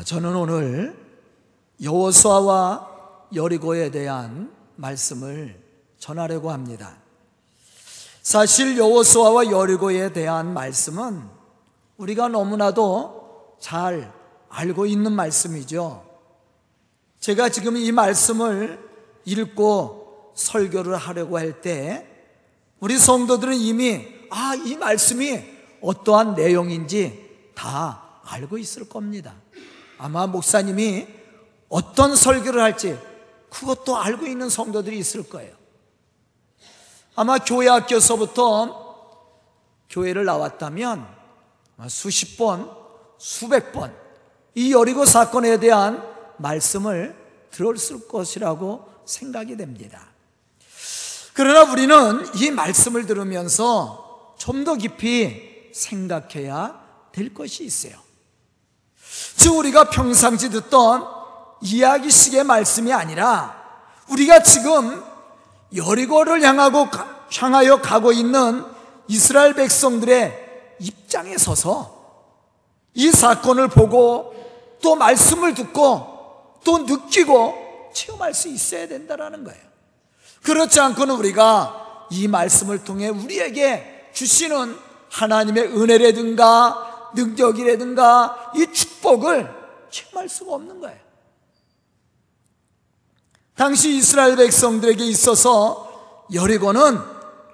아, 저는 오늘 여호수아와 여리고에 대한 말씀을 전하려고 합니다. 사실 여호수아와 여리고에 대한 말씀은 우리가 너무나도 잘 알고 있는 말씀이죠. 제가 지금 이 말씀을 읽고 설교를 하려고 할 때 우리 성도들은 이미 아, 이 말씀이 어떠한 내용인지 다 알고 있을 겁니다. 아마 목사님이 어떤 설교를 할지 그것도 알고 있는 성도들이 있을 거예요. 아마 교회 학교서부터 교회를 나왔다면 수십 번, 수백 번 이 여리고 사건에 대한 말씀을 들었을 것이라고 생각이 됩니다. 그러나 우리는 이 말씀을 들으면서 좀 더 깊이 생각해야 될 것이 있어요. 즉, 우리가 평상시 듣던 이야기식의 말씀이 아니라 우리가 지금 여리고를 향하고 향하여 가고 있는 이스라엘 백성들의 입장에 서서 이 사건을 보고 또 말씀을 듣고 또 느끼고 체험할 수 있어야 된다라는 거예요. 그렇지 않고는 우리가 이 말씀을 통해 우리에게 주시는 하나님의 은혜라든가 능력이라든가 이 축복을 체험할 수가 없는 거예요. 당시 이스라엘 백성들에게 있어서 여리고는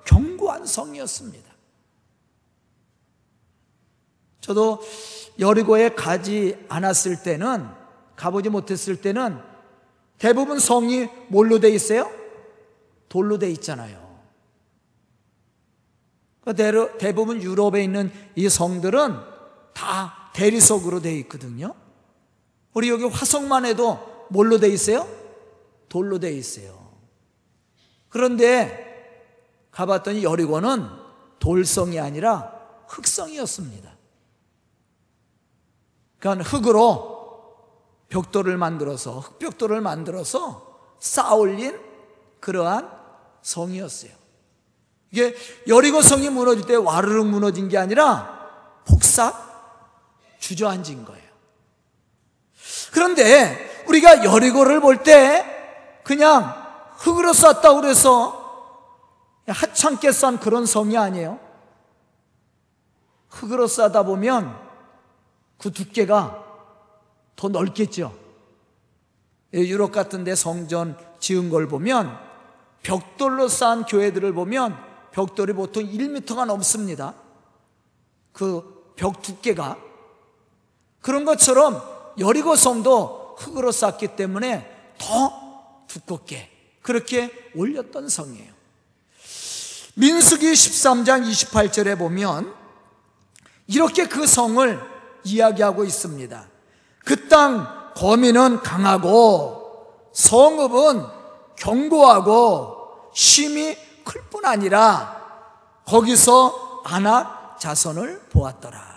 견고한 성이었습니다. 저도 여리고에 가지 않았을 때는 가보지 못했을 때는 대부분 성이 뭘로 돼 있어요? 돌로 돼 있잖아요. 그러니까 대부분 유럽에 있는 이 성들은 다 대리석으로 돼 있거든요. 우리 여기 화성만 해도 뭘로 돼 있어요? 돌로 돼 있어요. 그런데 가봤더니 여리고는 돌성이 아니라 흙성이었습니다. 그러니까 흙으로 벽돌을 만들어서 흙벽돌을 만들어서 쌓아올린 그러한 성이었어요. 이게 여리고 성이 무너질 때 와르르 무너진 게 아니라 폭삭 주저앉은 거예요. 그런데 우리가 여리고를 볼 때 그냥 흙으로 쌓았다고 그래서 하찮게 쌓은 그런 성이 아니에요. 흙으로 쌓다 보면 그 두께가 더 넓겠죠. 유럽 같은 데 성전 지은 걸 보면 벽돌로 쌓은 교회들을 보면 벽돌이 보통 1m가 넘습니다. 그 벽 두께가. 그런 것처럼 여리고 성도 흙으로 쌓기 때문에 더 두껍게 그렇게 올렸던 성이에요. 민수기 13장 28절에 보면 이렇게 그 성을 이야기하고 있습니다. 그 땅 거민은 강하고 성읍은 견고하고 심이 클 뿐 아니라 거기서 아낙 자손을 보았더라.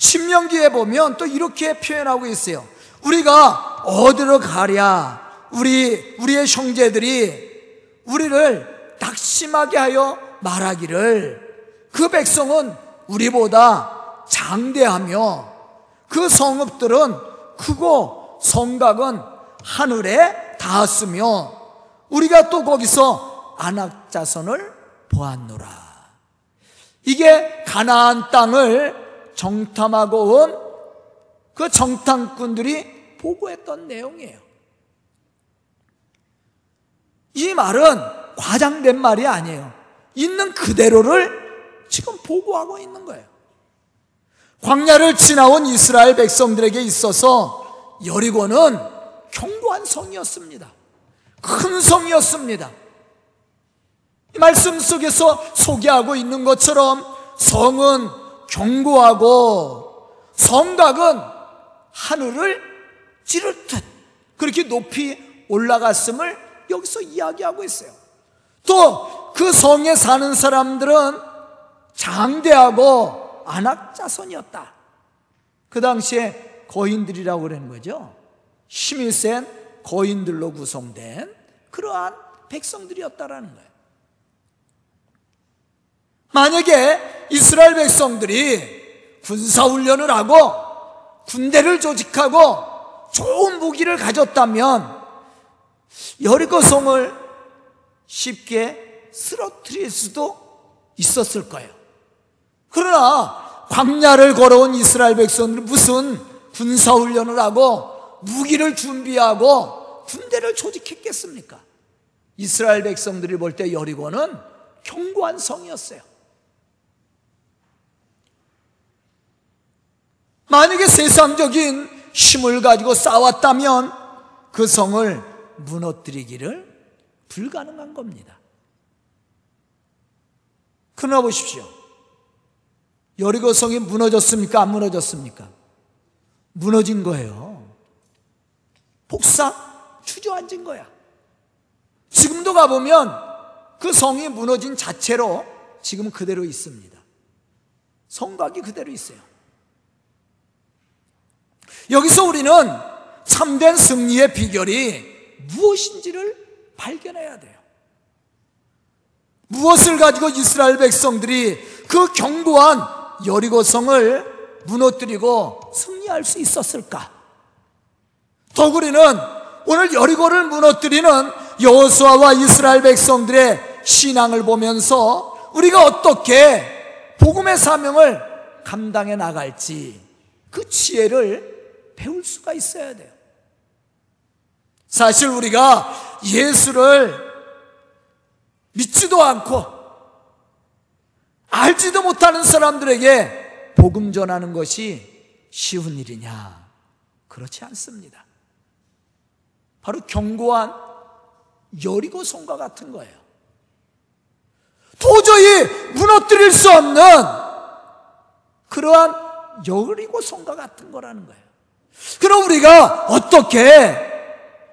신명기에 보면 또 이렇게 표현하고 있어요. 우리가 어디로 가랴? 우리 우리의 형제들이 우리를 낙심하게 하여 말하기를 그 백성은 우리보다 장대하며 그 성읍들은 크고 성곽은 하늘에 닿았으며 우리가 또 거기서 안악 자손을 보았노라. 이게 가나안 땅을 정탐하고 온 그 정탐꾼들이 보고했던 내용이에요. 이 말은 과장된 말이 아니에요. 있는 그대로를 지금 보고하고 있는 거예요. 광야를 지나온 이스라엘 백성들에게 있어서 여리고는 견고한 성이었습니다. 큰 성이었습니다. 말씀 속에서 소개하고 있는 것처럼 성은 견고하고 성각은 하늘을 찌를 듯 그렇게 높이 올라갔음을 여기서 이야기하고 있어요. 또 그 성에 사는 사람들은 장대하고 안악자손이었다. 그 당시에 거인들이라고 그러는 거죠. 힘이 센 거인들로 구성된 그러한 백성들이었다라는 거예요. 만약에 이스라엘 백성들이 군사훈련을 하고 군대를 조직하고 좋은 무기를 가졌다면 여리고성을 쉽게 쓰러뜨릴 수도 있었을 거예요. 그러나 광야를 걸어온 이스라엘 백성들은 무슨 군사훈련을 하고 무기를 준비하고 군대를 조직했겠습니까? 이스라엘 백성들이 볼 때 여리고는 견고한 성이었어요. 만약에 세상적인 힘을 가지고 싸웠다면 그 성을 무너뜨리기를 불가능한 겁니다. 그러나 보십시오. 여리고 성이 무너졌습니까? 안 무너졌습니까? 무너진 거예요. 복사 주저앉은 거야. 지금도 가보면 그 성이 무너진 자체로 지금 그대로 있습니다. 성곽이 그대로 있어요. 여기서 우리는 참된 승리의 비결이 무엇인지를 발견해야 돼요. 무엇을 가지고 이스라엘 백성들이 그 견고한 여리고성을 무너뜨리고 승리할 수 있었을까? 더욱 우리는 오늘 여리고를 무너뜨리는 여호수아와 이스라엘 백성들의 신앙을 보면서 우리가 어떻게 복음의 사명을 감당해 나갈지 그 지혜를 배울 수가 있어야 돼요. 사실 우리가 예수를 믿지도 않고 알지도 못하는 사람들에게 복음 전하는 것이 쉬운 일이냐? 그렇지 않습니다. 바로 견고한 여리고 성과 같은 거예요. 도저히 무너뜨릴 수 없는 그러한 여리고 성과 같은 거라는 거예요. 그럼 우리가 어떻게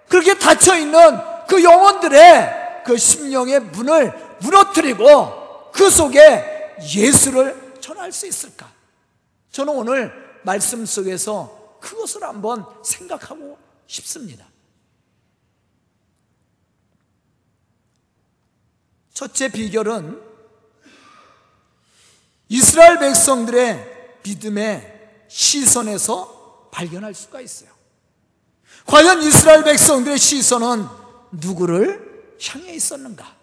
그렇게 닫혀 있는 그 영혼들의 그 심령의 문을 무너뜨리고 그 속에 예수를 전할 수 있을까? 저는 오늘 말씀 속에서 그것을 한번 생각하고 싶습니다. 첫째 비결은 이스라엘 백성들의 믿음의 시선에서 발견할 수가 있어요. 과연 이스라엘 백성들의 시선은 누구를 향해 있었는가?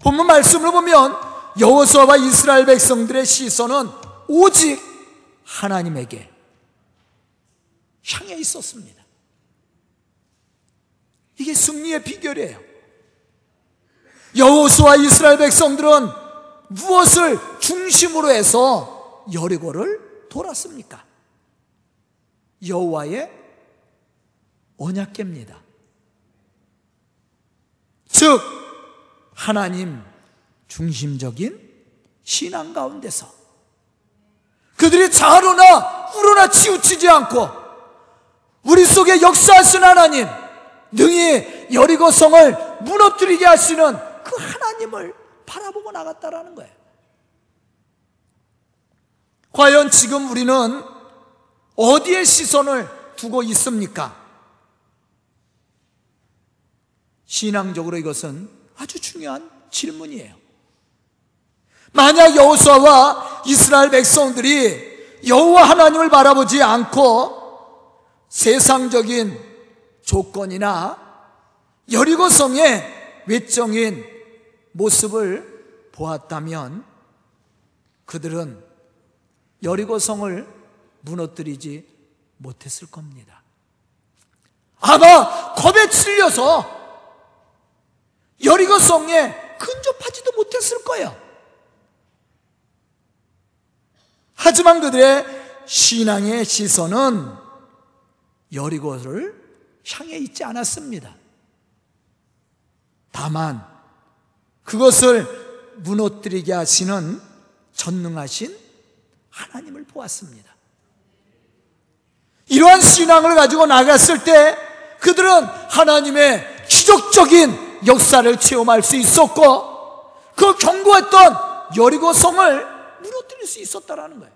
본문 말씀을 보면 여호수아와 이스라엘 백성들의 시선은 오직 하나님에게 향해 있었습니다. 이게 승리의 비결이에요. 여호수아 이스라엘 백성들은 무엇을 중심으로 해서 여리고를 돌았습니까? 여호와의 언약계입니다. 즉 하나님 중심적인 신앙 가운데서 그들이 자로나 우러나 치우치지 않고 우리 속에 역사하신 하나님 능히 여리고성을 무너뜨리게 하시는 그 하나님을 바라보고 나갔다라는 거예요. 과연 지금 우리는 어디에 시선을 두고 있습니까? 신앙적으로 이것은 아주 중요한 질문이에요. 만약 여호수아와 이스라엘 백성들이 여호와 하나님을 바라보지 않고 세상적인 조건이나 여리고성의 외적인 모습을 보았다면 그들은 여리고성을 무너뜨리지 못했을 겁니다. 아마 겁에 질려서 여리고성에 근접하지도 못했을 거예요. 하지만 그들의 신앙의 시선은 여리고를 향해 있지 않았습니다. 다만 그것을 무너뜨리게 하시는 전능하신 하나님을 보았습니다. 이러한 신앙을 가지고 나갔을 때 그들은 하나님의 기적적인 역사를 체험할 수 있었고 그 경고했던 여리고성을 무너뜨릴 수 있었다라는 거예요.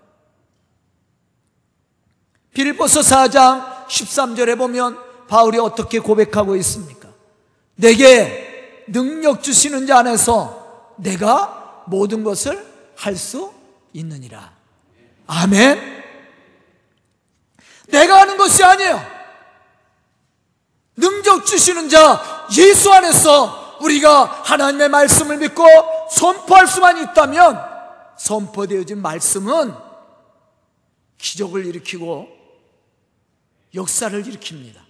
빌보서 4장 13절에 보면 바울이 어떻게 고백하고 있습니까? 내게 능력 주시는 자 안에서 내가 모든 것을 할 수 있느니라. 아멘. 내가 하는 것이 아니에요. 능력 주시는 자 예수 안에서 우리가 하나님의 말씀을 믿고 선포할 수만 있다면 선포되어진 말씀은 기적을 일으키고 역사를 일으킵니다.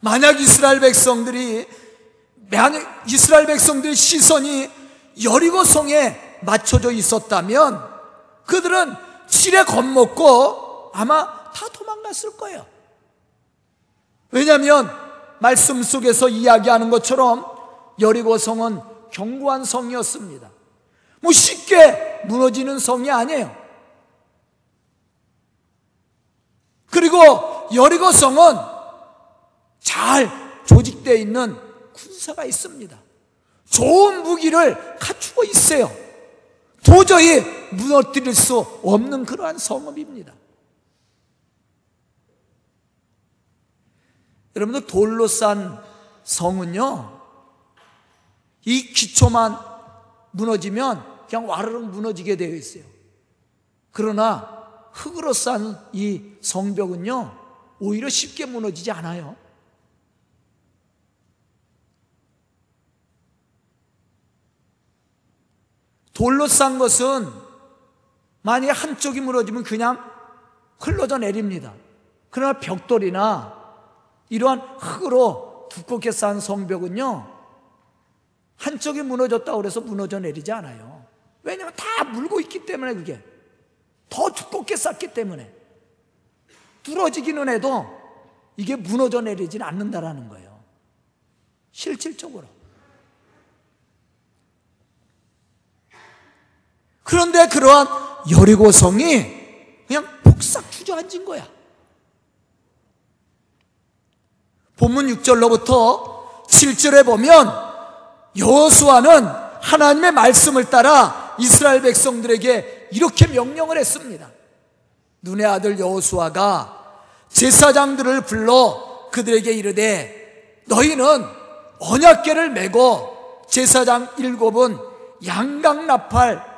만약 이스라엘 백성들이 만약 이스라엘 백성들의 시선이 여리고 성에 맞춰져 있었다면 그들은 질에 겁먹고 아마 다 도망갔을 거예요. 왜냐하면 말씀 속에서 이야기하는 것처럼 여리고 성은 견고한 성이었습니다. 뭐 쉽게 무너지는 성이 아니에요. 그리고 여리고 성은 잘 조직되어 있는 군사가 있습니다. 좋은 무기를 갖추고 있어요. 도저히 무너뜨릴 수 없는 그러한 성읍입니다. 여러분들 돌로 싼 성은요, 이 기초만 무너지면 그냥 와르르 무너지게 되어 있어요. 그러나 흙으로 싼 이 성벽은요, 오히려 쉽게 무너지지 않아요. 돌로 싼 것은 만약에 한쪽이 무너지면 그냥 흘러져 내립니다. 그러나 벽돌이나 이러한 흙으로 두껍게 쌓은 성벽은요, 한쪽이 무너졌다고 그래서 무너져 내리지 않아요. 왜냐하면 다 물고 있기 때문에 그게. 더 두껍게 쌓기 때문에. 뚫어지기는 해도 이게 무너져 내리진 않는다라는 거예요. 실질적으로. 그런데 그러한 여리고성이 그냥 폭삭 주저앉은 거야. 본문 6절로부터 7절에 보면 여호수아는 하나님의 말씀을 따라 이스라엘 백성들에게 이렇게 명령을 했습니다. 눈의 아들 여호수아가 제사장들을 불러 그들에게 이르되 너희는 언약궤를 메고 제사장 일곱은 양강 나팔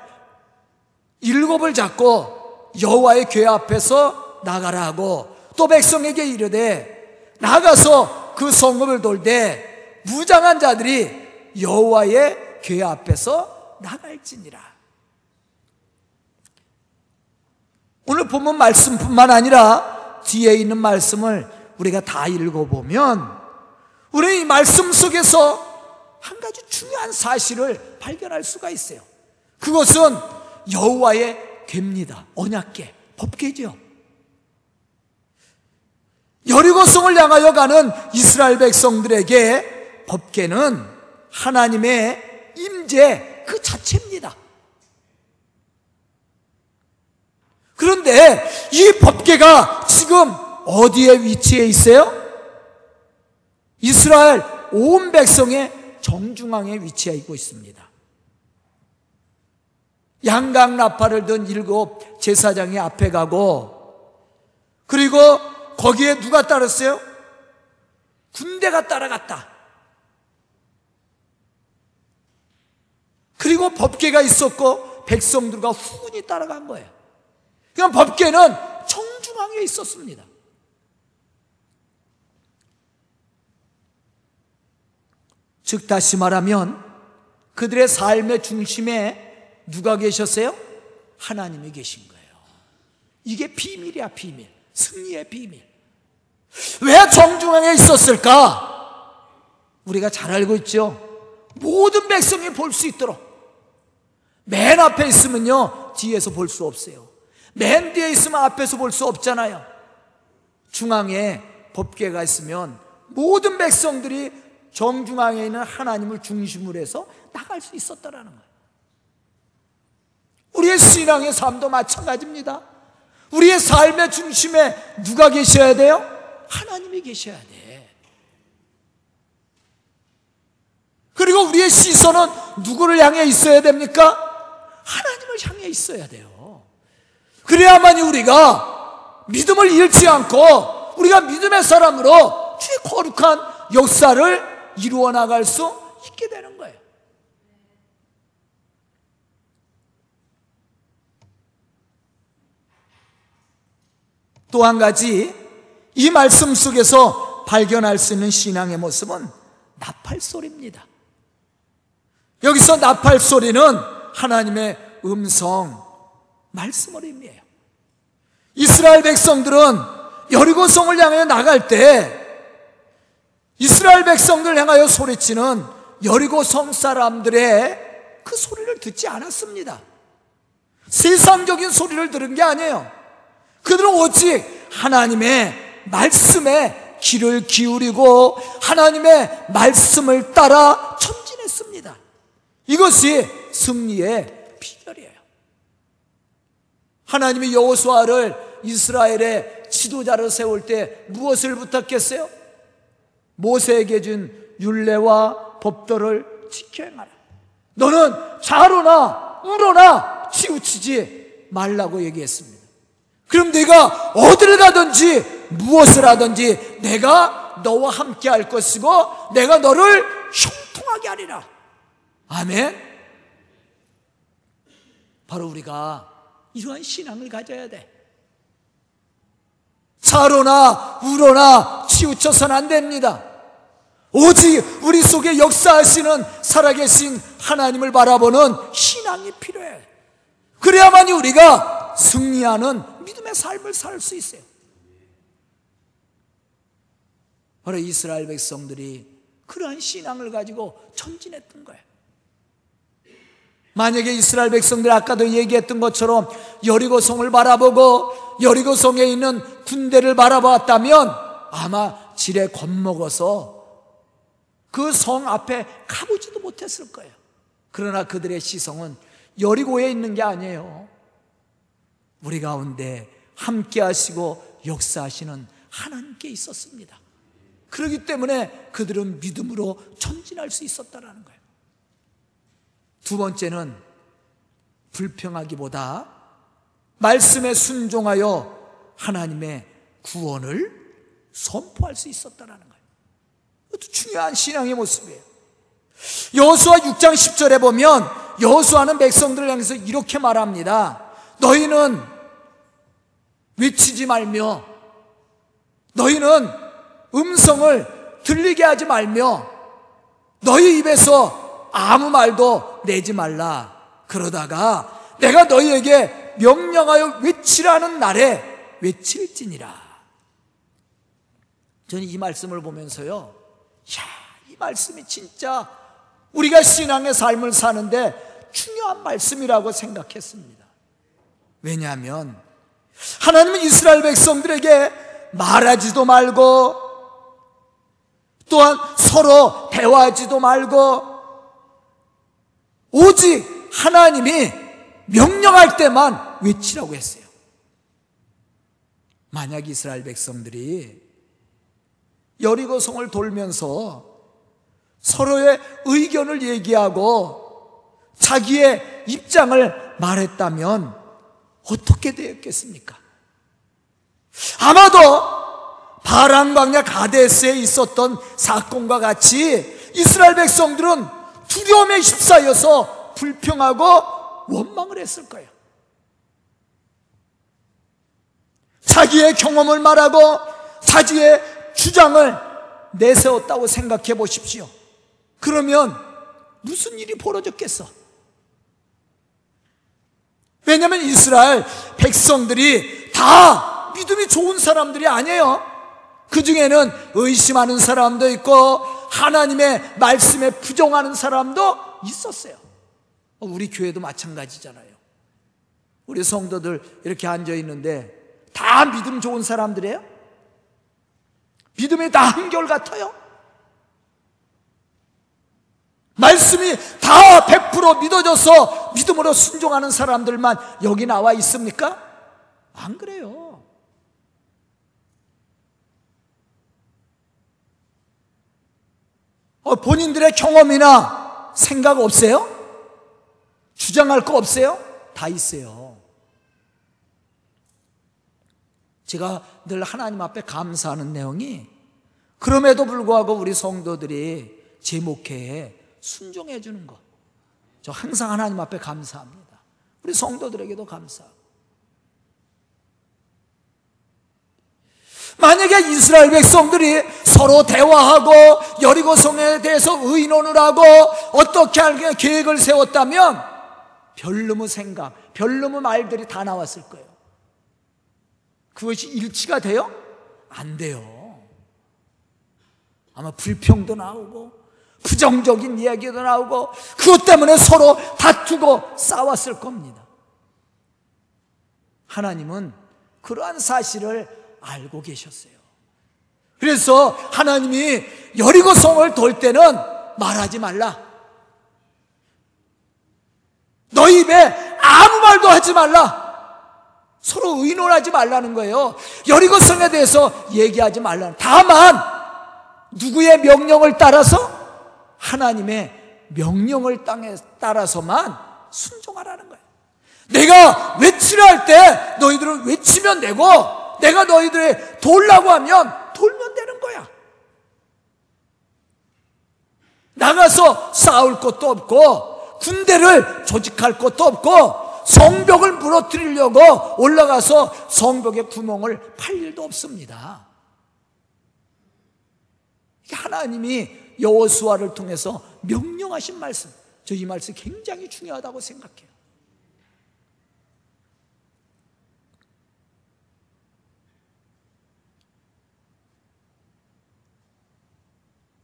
일곱을 잡고 여호와의 궤 앞에서 나가라 하고 또 백성에게 이르되 나가서 그 성읍을 돌되 무장한 자들이 여호와의 궤 앞에서 나갈지니라. 오늘 본문 말씀뿐만 아니라 뒤에 있는 말씀을 우리가 다 읽어보면 우리 이 말씀 속에서 한 가지 중요한 사실을 발견할 수가 있어요. 그것은 여호와의 궤입니다. 언약궤, 법궤죠. 여리고성을 향하여 가는 이스라엘 백성들에게 법궤는 하나님의 임재 그 자체입니다. 그런데 이 법궤가 지금 어디에 위치해 있어요? 이스라엘 온 백성의 정중앙에 위치해 있고 있습니다. 양강 나팔을 든 일곱 제사장이 앞에 가고 그리고 거기에 누가 따랐어요? 군대가 따라갔다. 그리고 법계가 있었고 백성들과 후군이 따라간 거예요. 그냥 법계는 정중앙에 있었습니다. 즉 다시 말하면 그들의 삶의 중심에 누가 계셨어요? 하나님이 계신 거예요. 이게 비밀이야, 비밀. 승리의 비밀. 왜 정중앙에 있었을까? 우리가 잘 알고 있죠. 모든 백성이 볼 수 있도록. 맨 앞에 있으면요, 뒤에서 볼 수 없어요. 맨 뒤에 있으면 앞에서 볼 수 없잖아요. 중앙에 법궤가 있으면 모든 백성들이 정중앙에 있는 하나님을 중심으로 해서 나갈 수 있었다라는 거예요. 우리의 신앙의 삶도 마찬가지입니다. 우리의 삶의 중심에 누가 계셔야 돼요? 하나님이 계셔야 돼. 그리고 우리의 시선은 누구를 향해 있어야 됩니까? 하나님을 향해 있어야 돼요. 그래야만이 우리가 믿음을 잃지 않고 우리가 믿음의 사람으로 주의 거룩한 역사를 이루어 나갈 수 있게 되는 거예요. 또 한 가지 이 말씀 속에서 발견할 수 있는 신앙의 모습은 나팔 소리입니다. 여기서 나팔 소리는 하나님의 음성, 말씀을 의미해요. 이스라엘 백성들은 여리고성을 향해 나갈 때 이스라엘 백성들 향하여 소리치는 여리고성 사람들의 그 소리를 듣지 않았습니다. 세상적인 소리를 들은 게 아니에요. 그들은 오직 하나님의 말씀에 귀를 기울이고 하나님의 말씀을 따라 전진했습니다. 이것이 승리의 비결이에요. 하나님이 여호수아를 이스라엘의 지도자를 세울 때 무엇을 부탁했어요? 모세에게 준 율례와 법도를 지켜 행하라. 너는 좌로나 우로나 치우치지 말라고 얘기했습니다. 그럼 내가 어디를 가든지 무엇을 하든지 내가 너와 함께 할 것이고 내가 너를 형통하게 하리라. 아멘. 바로 우리가 이러한 신앙을 가져야 돼. 차로나 우로나 치우쳐서는 안 됩니다. 오직 우리 속에 역사하시는 살아계신 하나님을 바라보는 신앙이 필요해. 그래야만이 우리가 승리하는 삶을 살 수 있어요. 바로 이스라엘 백성들이 그러한 신앙을 가지고 전진했던 거예요. 만약에 이스라엘 백성들 아까도 얘기했던 것처럼 여리고성을 바라보고 여리고성에 있는 군대를 바라보았다면 아마 지레 겁먹어서 그 성 앞에 가보지도 못했을 거예요. 그러나 그들의 시성은 여리고에 있는 게 아니에요. 우리 가운데 함께 하시고 역사하시는 하나님께 있었습니다. 그렇기 때문에 그들은 믿음으로 전진할 수 있었다라는 거예요. 두 번째는 불평하기보다 말씀에 순종하여 하나님의 구원을 선포할 수 있었다라는 거예요. 이것도 중요한 신앙의 모습이에요. 여호수아 6장 10절에 보면 여호수아는 백성들을 향해서 이렇게 말합니다. 너희는 외치지 말며 너희는 음성을 들리게 하지 말며 너희 입에서 아무 말도 내지 말라. 그러다가 내가 너희에게 명령하여 외치라는 날에 외칠지니라. 저는 이 말씀을 보면서요. 야, 이 말씀이 진짜 우리가 신앙의 삶을 사는데 중요한 말씀이라고 생각했습니다. 왜냐하면 하나님은 이스라엘 백성들에게 말하지도 말고 또한 서로 대화하지도 말고 오직 하나님이 명령할 때만 외치라고 했어요. 만약 이스라엘 백성들이 여리고성을 돌면서 서로의 의견을 얘기하고 자기의 입장을 말했다면 어떻게 되었겠습니까? 아마도 바람 광야 가데스에 있었던 사건과 같이 이스라엘 백성들은 두려움에 휩싸여서 불평하고 원망을 했을 거예요. 자기의 경험을 말하고 자기의 주장을 내세웠다고 생각해 보십시오. 그러면 무슨 일이 벌어졌겠어? 왜냐하면 이스라엘 백성들이 다 믿음이 좋은 사람들이 아니에요. 그 중에는 의심하는 사람도 있고 하나님의 말씀에 부정하는 사람도 있었어요. 우리 교회도 마찬가지잖아요. 우리 성도들 이렇게 앉아 있는데 다 믿음 좋은 사람들이에요? 믿음이 다 한결 같아요? 말씀이 다 100% 믿어져서 믿음으로 순종하는 사람들만 여기 나와 있습니까? 안 그래요. 어, 본인들의 경험이나 생각 없어요? 주장할 거 없어요? 다 있어요. 제가 늘 하나님 앞에 감사하는 내용이 그럼에도 불구하고 우리 성도들이 제 목회에 순종해 주는 것. 저 항상 하나님 앞에 감사합니다. 우리 성도들에게도 감사하고. 만약에 이스라엘 백성들이 서로 대화하고 여리고성에 대해서 의논을 하고 어떻게 할게 계획을 세웠다면 별놈의 생각, 별놈의 말들이 다 나왔을 거예요. 그것이 일치가 돼요? 안 돼요. 아마 불평도 나오고 부정적인 이야기도 나오고 그것 때문에 서로 다투고 싸웠을 겁니다. 하나님은 그러한 사실을 알고 계셨어요. 그래서 하나님이 여리고성을 돌 때는 말하지 말라. 너희 입에 아무 말도 하지 말라. 서로 의논하지 말라는 거예요. 여리고성에 대해서 얘기하지 말라. 다만 누구의 명령을 따라서 하나님의 명령을 땅에 따라서만 순종하라는 거예요. 내가 외치려 할때 너희들은 외치면 되고 내가 너희들의 돌라고 하면 돌면 되는 거야. 나가서 싸울 것도 없고 군대를 조직할 것도 없고 성벽을 무너뜨리려고 올라가서 성벽에 구멍을 팔 일도 없습니다. 하나님이 여호수아를 통해서 명령하신 말씀. 저 이 말씀 굉장히 중요하다고 생각해요.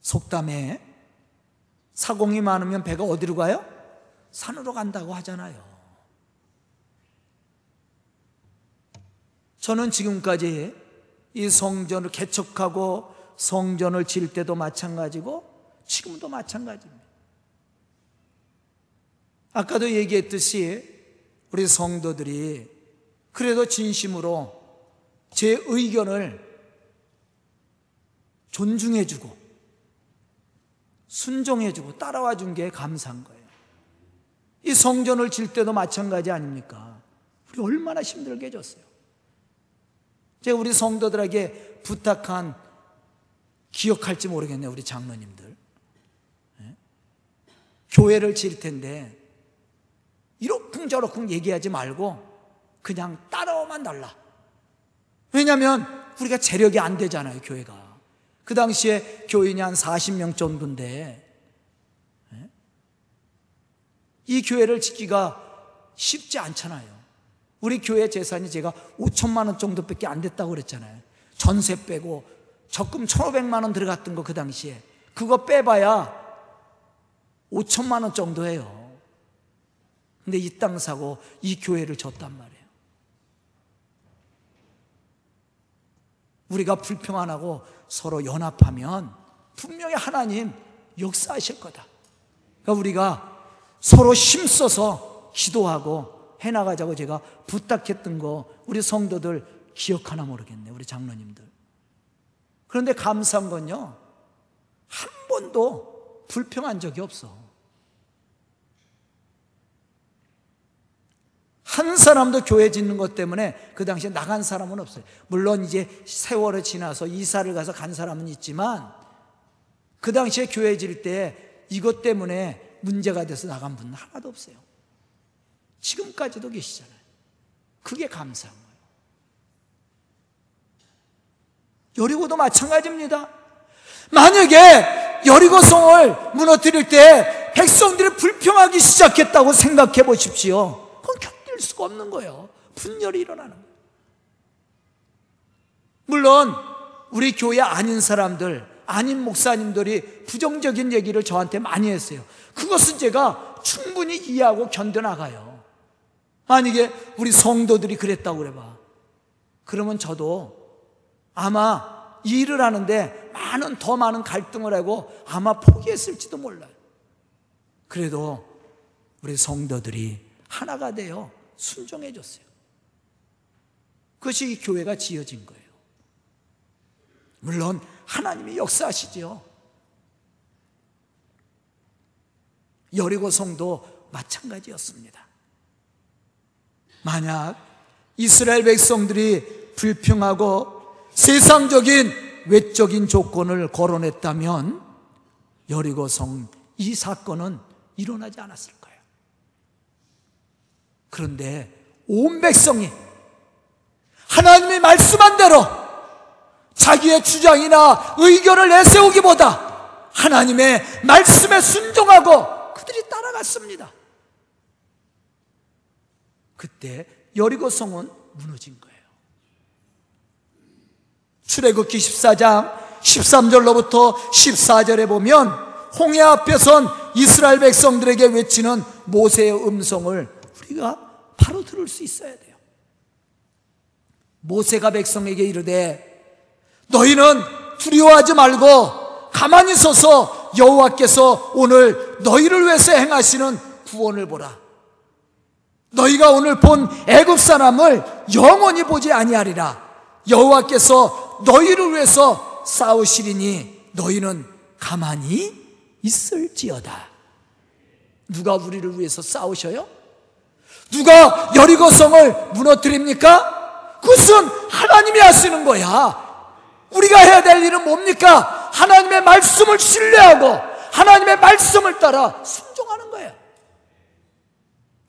속담에 사공이 많으면 배가 어디로 가요? 산으로 간다고 하잖아요. 저는 지금까지 이 성전을 개척하고 성전을 질 때도 마찬가지고 지금도 마찬가지입니다. 아까도 얘기했듯이 우리 성도들이 그래도 진심으로 제 의견을 존중해주고 순종해주고 따라와 준 게 감사한 거예요. 이 성전을 질 때도 마찬가지 아닙니까? 우리 얼마나 힘들게 해줬어요. 제가 우리 성도들에게 부탁한 기억할지 모르겠네요, 우리 장로님들. 네? 교회를 질 텐데, 이러쿵저러쿵 얘기하지 말고, 그냥 따라오만 달라. 왜냐면, 우리가 재력이 안 되잖아요, 교회가. 그 당시에 교인이 한 40명 정도인데, 네? 이 교회를 짓기가 쉽지 않잖아요. 우리 교회 재산이 제가 5천만 원 정도밖에 안 됐다고 그랬잖아요. 전세 빼고 적금 1,500만 원 들어갔던 거 그 당시에. 그거 빼봐야 5천만 원 정도예요. 근데 이 땅 사고 이 교회를 줬단 말이에요. 우리가 불평 안 하고 서로 연합하면 분명히 하나님 역사하실 거다. 그러니까 우리가 서로 힘써서 기도하고 해나가자고 제가 부탁했던 거 우리 성도들 기억하나 모르겠네. 우리 장로님들. 그런데 감사한 건요, 한 번도 불평한 적이 없어. 한 사람도 교회 짓는 것 때문에 그 당시에 나간 사람은 없어요. 물론 이제 세월이 지나서 이사를 가서 간 사람은 있지만 그 당시에 교회 질 때 이것 때문에 문제가 돼서 나간 분은 하나도 없어요. 지금까지도 계시잖아요. 그게 감사한 거예요. 여리고도 마찬가지입니다. 만약에 여리고성을 무너뜨릴 때 백성들이 불평하기 시작했다고 생각해 보십시오. 그건 견딜 수가 없는 거예요. 분열이 일어나는. 물론 우리 교회 아닌 사람들, 아닌 목사님들이 부정적인 얘기를 저한테 많이 했어요. 그것은 제가 충분히 이해하고 견뎌나가요. 만약에 우리 성도들이 그랬다고 그래봐. 그러면 저도 아마 일을 하는데 많은 더 많은 갈등을 하고 아마 포기했을지도 몰라요. 그래도 우리 성도들이 하나가 되어 순종해 줬어요. 그것이 교회가 지어진 거예요. 물론 하나님이 역사하시죠. 여리고 성도 마찬가지였습니다. 만약 이스라엘 백성들이 불평하고 세상적인 외적인 조건을 거론했다면 여리고성 이 사건은 일어나지 않았을 거예요. 그런데 온 백성이 하나님이 말씀한 대로 자기의 주장이나 의견을 내세우기보다 하나님의 말씀에 순종하고 그들이 따라갔습니다. 그때 여리고성은 무너진 거예요. 출애굽기 14장 13절로부터 14절에 보면 홍해 앞에 선 이스라엘 백성들에게 외치는 모세의 음성을 우리가 바로 들을 수 있어야 돼요. 모세가 백성에게 이르되 너희는 두려워하지 말고 가만히 서서 여호와께서 오늘 너희를 위해서 행하시는 구원을 보라. 너희가 오늘 본 애굽 사람을 영원히 보지 아니하리라. 여호와께서 너희를 위해서 싸우시리니 너희는 가만히 있을지어다. 누가 우리를 위해서 싸우셔요? 누가 여리고성을 무너뜨립니까? 그것은 하나님이 하시는 거야. 우리가 해야 될 일은 뭡니까? 하나님의 말씀을 신뢰하고 하나님의 말씀을 따라 순종하는 거예요.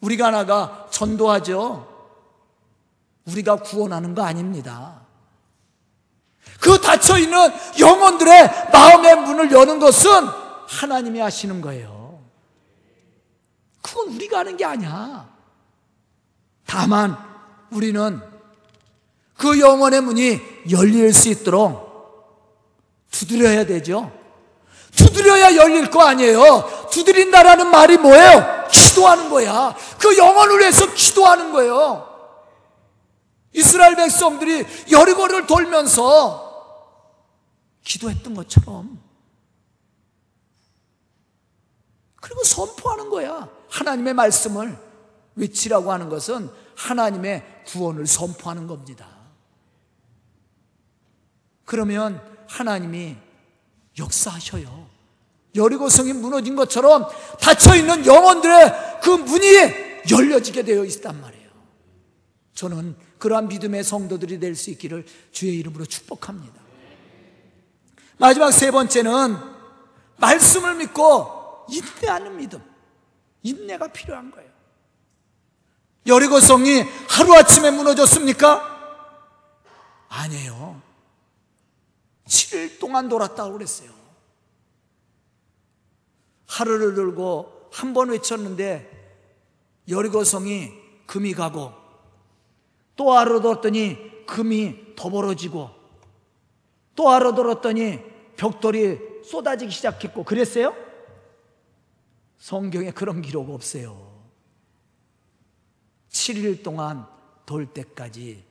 우리가 나가 전도하죠. 우리가 구원하는 거 아닙니다. 그 닫혀있는 영혼들의 마음의 문을 여는 것은 하나님이 하시는 거예요. 그건 우리가 하는 게 아니야. 다만 우리는 그 영혼의 문이 열릴 수 있도록 두드려야 되죠. 두드려야 열릴 거 아니에요. 두드린다라는 말이 뭐예요? 기도하는 거야. 그 영혼을 위해서 기도하는 거예요. 이스라엘 백성들이 여리고를 돌면서 기도했던 것처럼 그리고 선포하는 거야. 하나님의 말씀을 외치라고 하는 것은 하나님의 구원을 선포하는 겁니다. 그러면 하나님이 역사하셔요. 여리고성이 무너진 것처럼 닫혀있는 영혼들의 그 문이 열려지게 되어 있단 말이에요. 저는 그러한 믿음의 성도들이 될 수 있기를 주의 이름으로 축복합니다. 마지막 세 번째는 말씀을 믿고 인내하는 믿음. 인내가 필요한 거예요. 여리고성이 하루아침에 무너졌습니까? 아니에요. 7일 동안 돌았다고 그랬어요. 하루를 들고 한 번 외쳤는데 여리고성이 금이 가고 또 하루 들었더니 금이 더 벌어지고 또 하루 들었더니 벽돌이 쏟아지기 시작했고 그랬어요? 성경에 그런 기록 없어요. 7일 동안 돌 때까지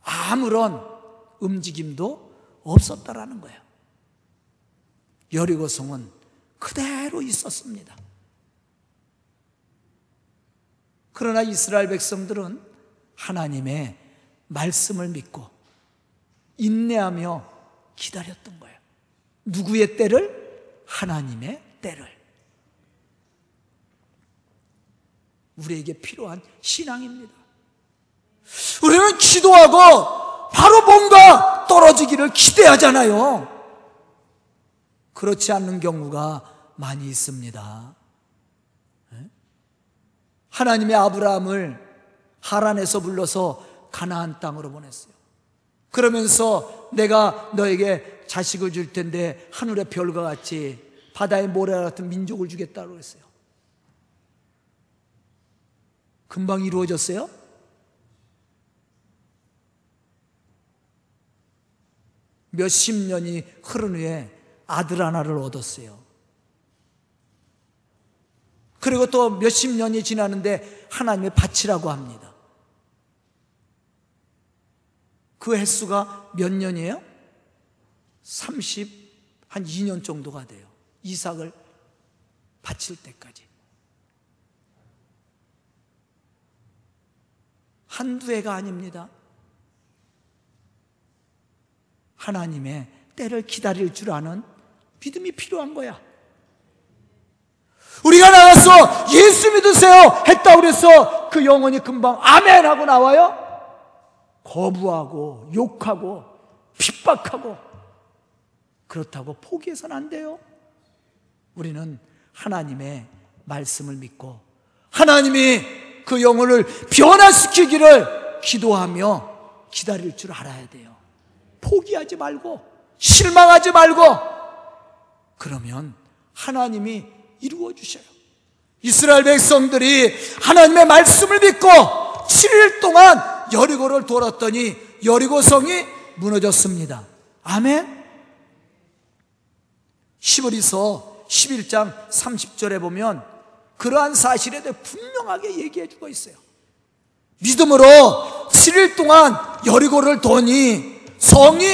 아무런 움직임도 없었다라는 거예요. 여리고성은 그대로 있었습니다. 그러나 이스라엘 백성들은 하나님의 말씀을 믿고 인내하며 기다렸던 거예요. 누구의 때를? 하나님의 때를. 우리에게 필요한 신앙입니다. 우리는 기도하고 바로 뭔가 떨어지기를 기대하잖아요. 그렇지 않는 경우가 많이 있습니다. 예? 하나님의 아브라함을 하란에서 불러서 가나안 땅으로 보냈어요. 그러면서 내가 너에게 자식을 줄 텐데 하늘의 별과 같이 바다의 모래 같은 민족을 주겠다고 했어요. 금방 이루어졌어요? 몇십 년이 흐른 후에 아들 하나를 얻었어요. 그리고 또 몇십 년이 지나는데 하나님의 밭이라고 합니다. 그 횟수가 몇 년이에요? 30, 한 2년 정도가 돼요. 이삭을 바칠 때까지. 한두 해가 아닙니다. 하나님의 때를 기다릴 줄 아는 믿음이 필요한 거야. 우리가 나가서 예수 믿으세요 했다 그래서 그 영혼이 금방 아멘 하고 나와요? 거부하고 욕하고 핍박하고 그렇다고 포기해서는 안 돼요. 우리는 하나님의 말씀을 믿고 하나님이 그 영혼을 변화시키기를 기도하며 기다릴 줄 알아야 돼요. 포기하지 말고 실망하지 말고 그러면 하나님이 이루어 주셔요. 이스라엘 백성들이 하나님의 말씀을 믿고 7일 동안 여리고를 돌았더니 여리고 성이 무너졌습니다. 아멘. 시브리서 11장 30절에 보면 그러한 사실에 대해 분명하게 얘기해 주고 있어요. 믿음으로 7일 동안 여리고를 도니 성이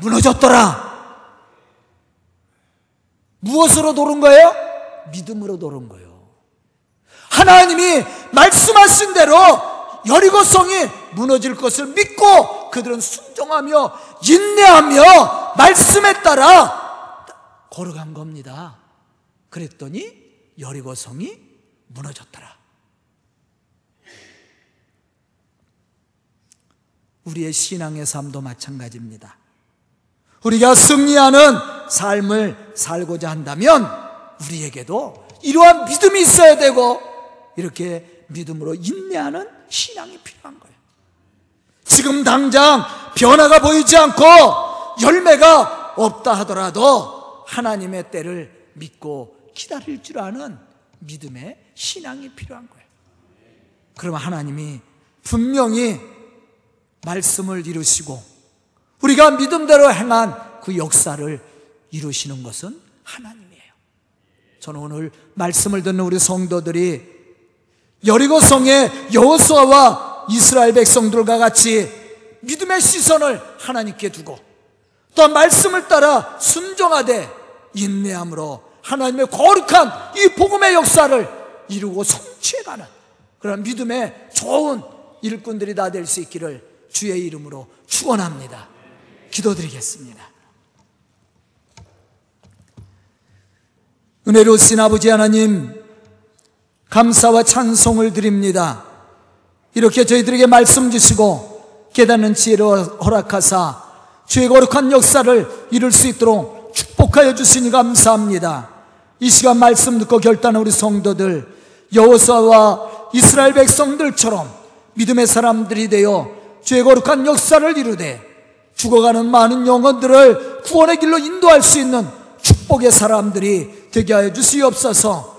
무너졌더라. 무엇으로 도른 거예요? 믿음으로 도른 거예요. 하나님이 말씀하신 대로 여리고 성이 무너질 것을 믿고 그들은 순종하며 인내하며 말씀에 따라 걸어간 겁니다. 그랬더니 여리고 성이 무너졌더라. 우리의 신앙의 삶도 마찬가지입니다. 우리가 승리하는 삶을 살고자 한다면 우리에게도 이러한 믿음이 있어야 되고 이렇게 믿음으로 인내하는 신앙이 필요한 거예요. 지금 당장 변화가 보이지 않고 열매가 없다 하더라도 하나님의 때를 믿고 기다릴 줄 아는 믿음의 신앙이 필요한 거예요. 그러면 하나님이 분명히 말씀을 이루시고 우리가 믿음대로 행한 그 역사를 이루시는 것은 하나님이에요. 저는 오늘 말씀을 듣는 우리 성도들이 여리고성의 여호수아와 이스라엘 백성들과 같이 믿음의 시선을 하나님께 두고 또 말씀을 따라 순종하되 인내함으로 하나님의 거룩한 이 복음의 역사를 이루고 성취해가는 그런 믿음의 좋은 일꾼들이 다 될 수 있기를 주의 이름으로 축원합니다. 기도드리겠습니다. 은혜로우신 아버지 하나님 감사와 찬송을 드립니다. 이렇게 저희들에게 말씀 주시고 깨닫는 지혜를 허락하사 주의 거룩한 역사를 이룰 수 있도록 축복하여 주시니 감사합니다. 이 시간 말씀 듣고 결단한 우리 성도들 여호사와 이스라엘 백성들처럼 믿음의 사람들이 되어 주의 거룩한 역사를 이루되 죽어가는 많은 영혼들을 구원의 길로 인도할 수 있는 축복의 사람들이 되게 하여 주시옵소서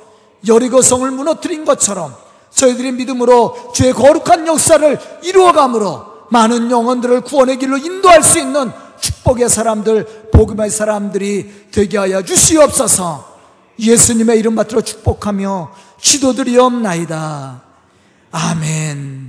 여리고성을 무너뜨린 것처럼 저희들이 믿음으로 주의 거룩한 역사를 이루어감으로 많은 영혼들을 구원의 길로 인도할 수 있는 축복의 사람들, 복음의 사람들이 되게 하여 주시옵소서 예수님의 이름 받들어 축복하며 기도드리옵나이다. 아멘.